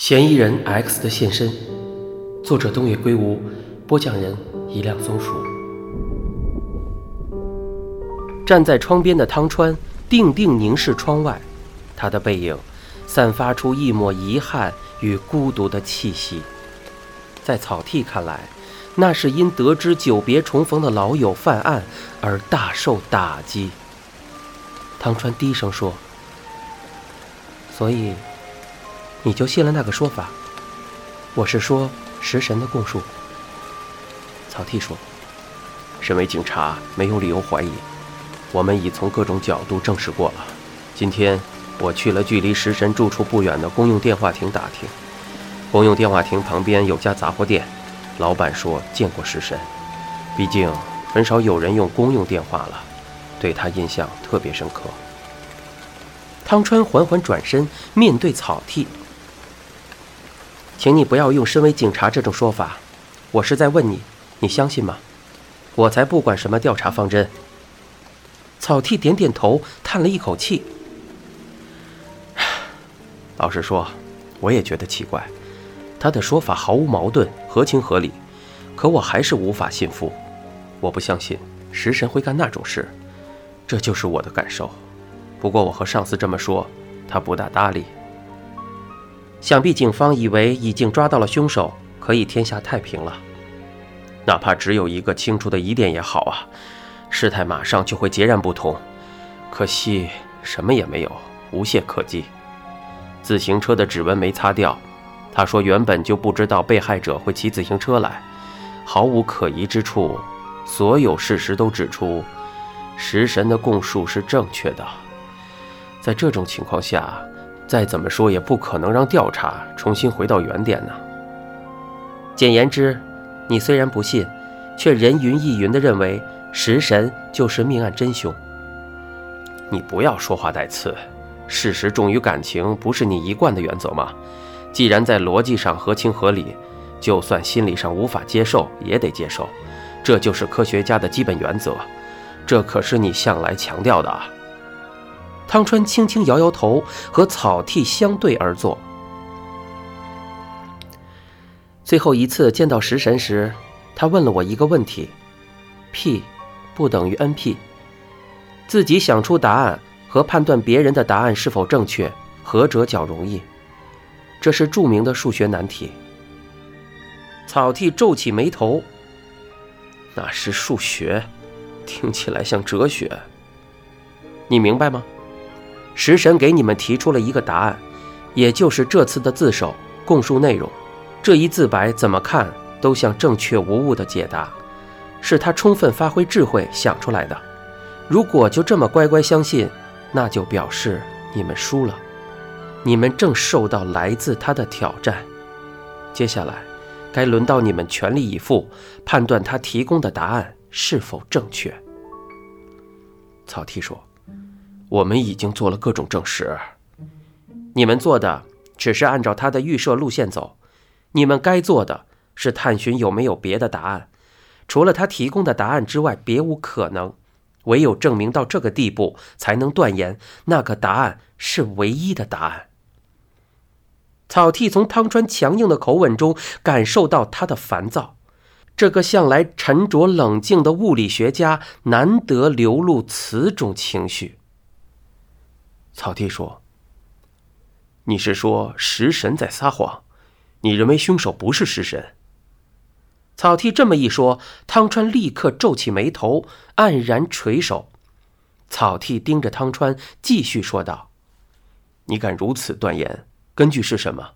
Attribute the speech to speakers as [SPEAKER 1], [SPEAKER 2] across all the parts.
[SPEAKER 1] 嫌疑人 X 的现身，作者东野圭吾，播讲人一辆松鼠。站在窗边的汤川定定凝视窗外，他的背影散发出一抹遗憾与孤独的气息。在草剃看来，那是因得知久别重逢的老友犯案而大受打击。汤川低声说：“所以。”你就信了那个说法？我是说食神的供述。草剃说：“
[SPEAKER 2] 身为警察，没有理由怀疑。我们已从各种角度证实过了。今天我去了距离食神住处不远的公用电话亭打听，公用电话亭旁边有家杂货店，老板说见过食神。毕竟很少有人用公用电话了，对他印象特别深刻。”
[SPEAKER 1] 汤川缓缓转身面对草剃。请你不要用“身为警察”这种说法，我是在问你，你相信吗？我才不管什么调查方针。草剃点点头，叹了一口气。
[SPEAKER 2] 老实说，我也觉得奇怪，他的说法毫无矛盾，合情合理，可我还是无法信服。我不相信食神会干那种事，这就是我的感受。不过我和上司这么说，他不大搭理。
[SPEAKER 1] 想必警方以为已经抓到了凶手，可以天下太平了。
[SPEAKER 2] 哪怕只有一个清楚的疑点也好啊，事态马上就会截然不同。可惜什么也没有，无懈可击。自行车的指纹没擦掉，他说原本就不知道被害者会骑自行车来，毫无可疑之处。所有事实都指出，食神的供述是正确的。在这种情况下。再怎么说也不可能让调查重新回到原点呢。
[SPEAKER 1] 简言之，你虽然不信，却人云亦云地认为食神就是命案真凶。
[SPEAKER 2] 你不要说话带刺，事实重于感情不是你一贯的原则吗？既然在逻辑上合情合理，就算心理上无法接受也得接受，这就是科学家的基本原则。这可是你向来强调的。
[SPEAKER 1] 汤川轻轻摇摇头，和草剃相对而坐。最后一次见到食神时，他问了我一个问题：P 不等于 NP。自己想出答案和判断别人的答案是否正确，何者较容易？这是著名的数学难题。草剃皱起眉头：“
[SPEAKER 2] 那是数学，听起来像哲学。
[SPEAKER 1] 你明白吗？”食神给你们提出了一个答案，也就是这次的自首供述内容。这一自白怎么看都像正确无误的解答，是他充分发挥智慧想出来的。如果就这么乖乖相信，那就表示你们输了。你们正受到来自他的挑战。接下来，该轮到你们全力以赴判断他提供的答案是否正确。
[SPEAKER 2] 草剃说。我们已经做了各种证实，
[SPEAKER 1] 你们做的只是按照他的预设路线走，你们该做的是探寻有没有别的答案，除了他提供的答案之外，别无可能。唯有证明到这个地步，才能断言那个答案是唯一的答案。草剃从汤川强硬的口吻中感受到他的烦躁，这个向来沉着冷静的物理学家难得流露此种情绪。
[SPEAKER 2] 草剃说：“你是说食神在撒谎？你认为凶手不是食神？”
[SPEAKER 1] 草剃这么一说，汤川立刻皱起眉头，黯然垂首。草剃盯着汤川，继续说道：“
[SPEAKER 2] 你敢如此断言，根据是什么？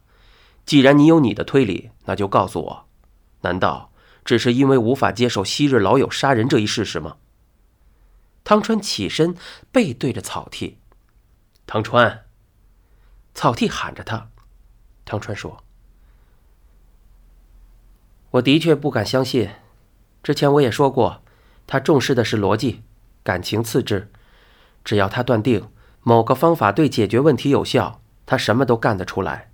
[SPEAKER 2] 既然你有你的推理，那就告诉我，难道只是因为无法接受昔日老友杀人这一事实吗？”
[SPEAKER 1] 汤川起身，背对着草剃。
[SPEAKER 2] 汤川，
[SPEAKER 1] 草剃喊着他。汤川说：“我的确不敢相信。之前我也说过，他重视的是逻辑，感情次之。只要他断定某个方法对解决问题有效，他什么都干得出来。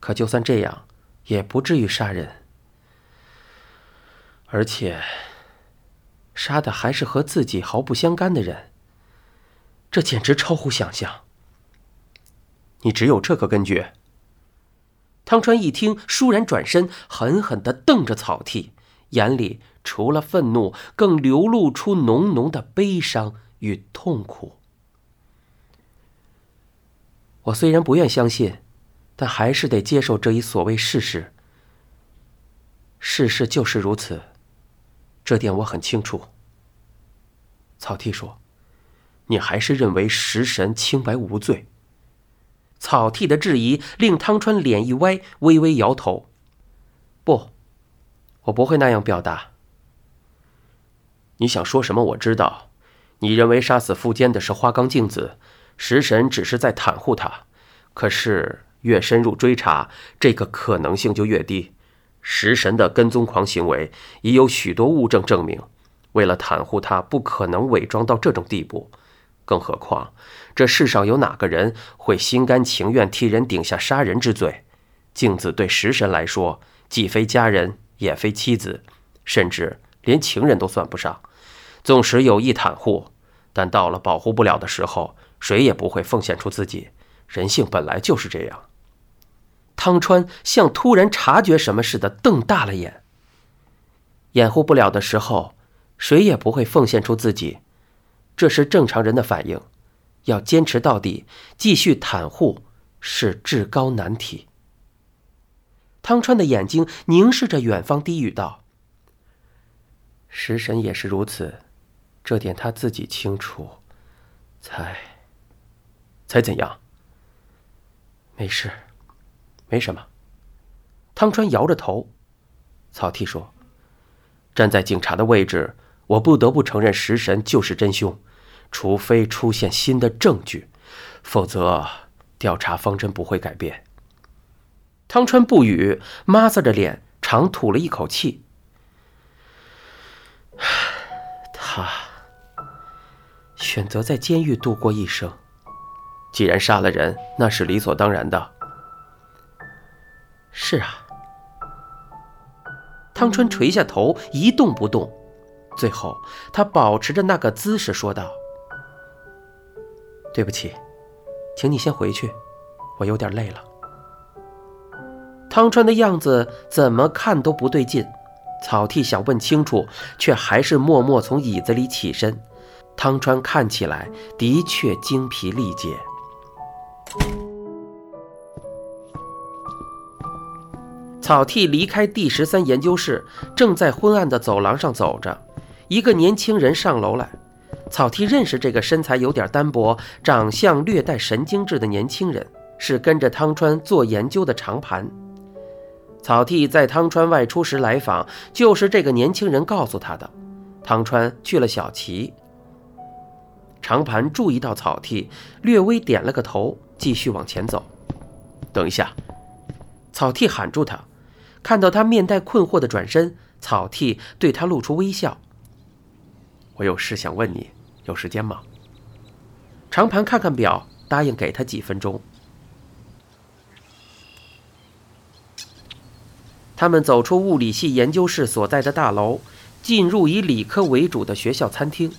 [SPEAKER 1] 可就算这样，也不至于杀人。而且，杀的还是和自己毫不相干的人。”这简直超乎想象！
[SPEAKER 2] 你只有这个根据？
[SPEAKER 1] 汤川一听，倏然转身，狠狠地瞪着草剃，眼里除了愤怒，更流露出浓浓的悲伤与痛苦。我虽然不愿相信，但还是得接受这一所谓事实。事实就是如此，这点我很清楚。草剃说：“你还是认为食神清白无罪？”草剃的质疑令汤川脸一歪，微微摇头：“不，我不会那样表达。
[SPEAKER 2] 你想说什么？我知道，你认为杀死富坚的是花冈镜子。”食神只是在袒护他，可是越深入追查，这个可能性就越低。食神的跟踪狂行为已有许多物证证明，为了袒护他，不可能伪装到这种地步。更何况，这世上有哪个人会心甘情愿替人顶下杀人之罪？镜子对食神来说，既非家人，也非妻子，甚至连情人都算不上。纵使有意袒护，但到了保护不了的时候。谁也不会奉献出自己，人性本来就是这样。
[SPEAKER 1] 汤川像突然察觉什么似的，瞪大了眼。掩护不了的时候，谁也不会奉献出自己，这是正常人的反应。要坚持到底，继续袒护，是至高难题。汤川的眼睛凝视着远方，低语道：“食神也是如此，这点他自己清楚，才。”
[SPEAKER 2] 才怎样？
[SPEAKER 1] 没事，没什么。汤川摇着头。草剃说：“
[SPEAKER 2] 站在警察的位置，我不得不承认食神就是真凶，除非出现新的证据，否则调查方针不会改变。”
[SPEAKER 1] 汤川不语，抹着脸，长吐了一口气。他选择在监狱度过一生。
[SPEAKER 2] 既然杀了人，那是理所当然的。
[SPEAKER 1] 是啊。汤川垂下头，一动不动。最后，他保持着那个姿势说道：“对不起，请你先回去，我有点累了。”汤川的样子怎么看都不对劲。草剃想问清楚，却还是默默从椅子里起身。汤川看起来的确精疲力竭。草剃离开第十三研究室，正在昏暗的走廊上走着。一个年轻人上楼来，草剃认识这个身材有点单薄、长相略带神经质的年轻人，是跟着汤川做研究的长盘。草剃在汤川外出时来访，就是这个年轻人告诉他的。汤川去了小旗。长盘注意到草剃，略微点了个头。继续往前走，
[SPEAKER 2] 等一下！
[SPEAKER 1] 草剃喊住他，看到他面带困惑的转身，草剃对他露出微笑。
[SPEAKER 2] 我有事想问你，有时间吗？
[SPEAKER 1] 长盘看看表，答应给他几分钟。他们走出物理系研究室所在的大楼，进入以理科为主的学校餐厅，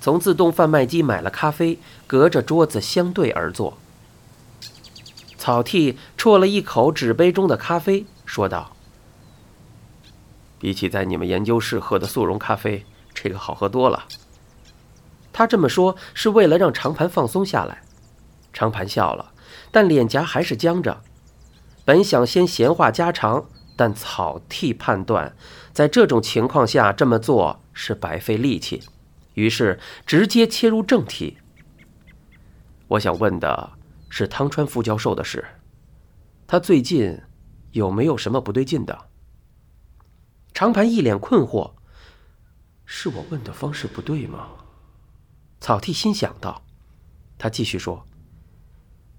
[SPEAKER 1] 从自动贩卖机买了咖啡，隔着桌子相对而坐。草剃啜了一口纸杯中的咖啡，说道：“
[SPEAKER 2] 比起在你们研究室喝的速溶咖啡，这个好喝多了。”
[SPEAKER 1] 他这么说是为了让长盘放松下来。长盘笑了，但脸颊还是僵着。本想先闲话家常，但草剃判断，在这种情况下这么做是白费力气，于是直接切入正题。
[SPEAKER 2] 我想问的。是汤川副教授的事，他最近有没有什么不对劲的？
[SPEAKER 1] 长盘一脸困惑，是我问的方式不对吗？草剃心想到，他继续说：“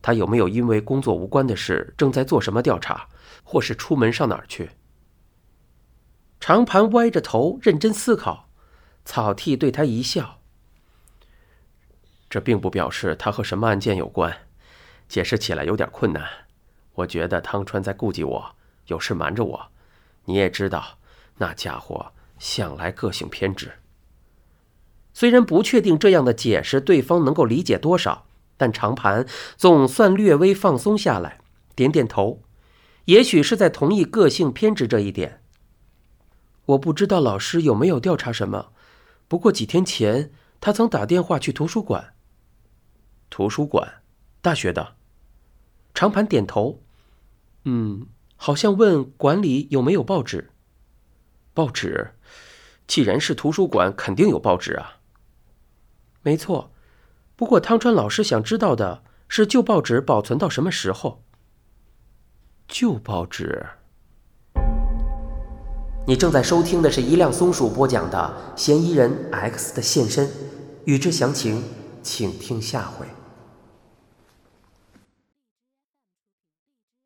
[SPEAKER 1] 他有没有因为工作无关的事正在做什么调查，或是出门上哪儿去？”长盘歪着头认真思考，草剃对他一笑：“
[SPEAKER 2] 这并不表示他和什么案件有关。”解释起来有点困难，我觉得汤川在顾忌我，有事瞒着我。你也知道，那家伙向来个性偏执。
[SPEAKER 1] 虽然不确定这样的解释对方能够理解多少，但长盘总算略微放松下来，点点头，也许是在同意个性偏执这一点。我不知道老师有没有调查什么，不过几天前他曾打电话去图书馆。
[SPEAKER 2] 图书馆，大学的。
[SPEAKER 1] 长盘点头。嗯，好像问馆里有没有报纸。
[SPEAKER 2] 报纸，既然是图书馆，肯定有报纸啊。
[SPEAKER 1] 没错，不过汤川老师想知道的是旧报纸保存到什么时候。
[SPEAKER 2] 旧报纸。
[SPEAKER 1] 你正在收听的是一辆松鼠播讲的《嫌疑人 X 的现身》，与之详情，请听下回。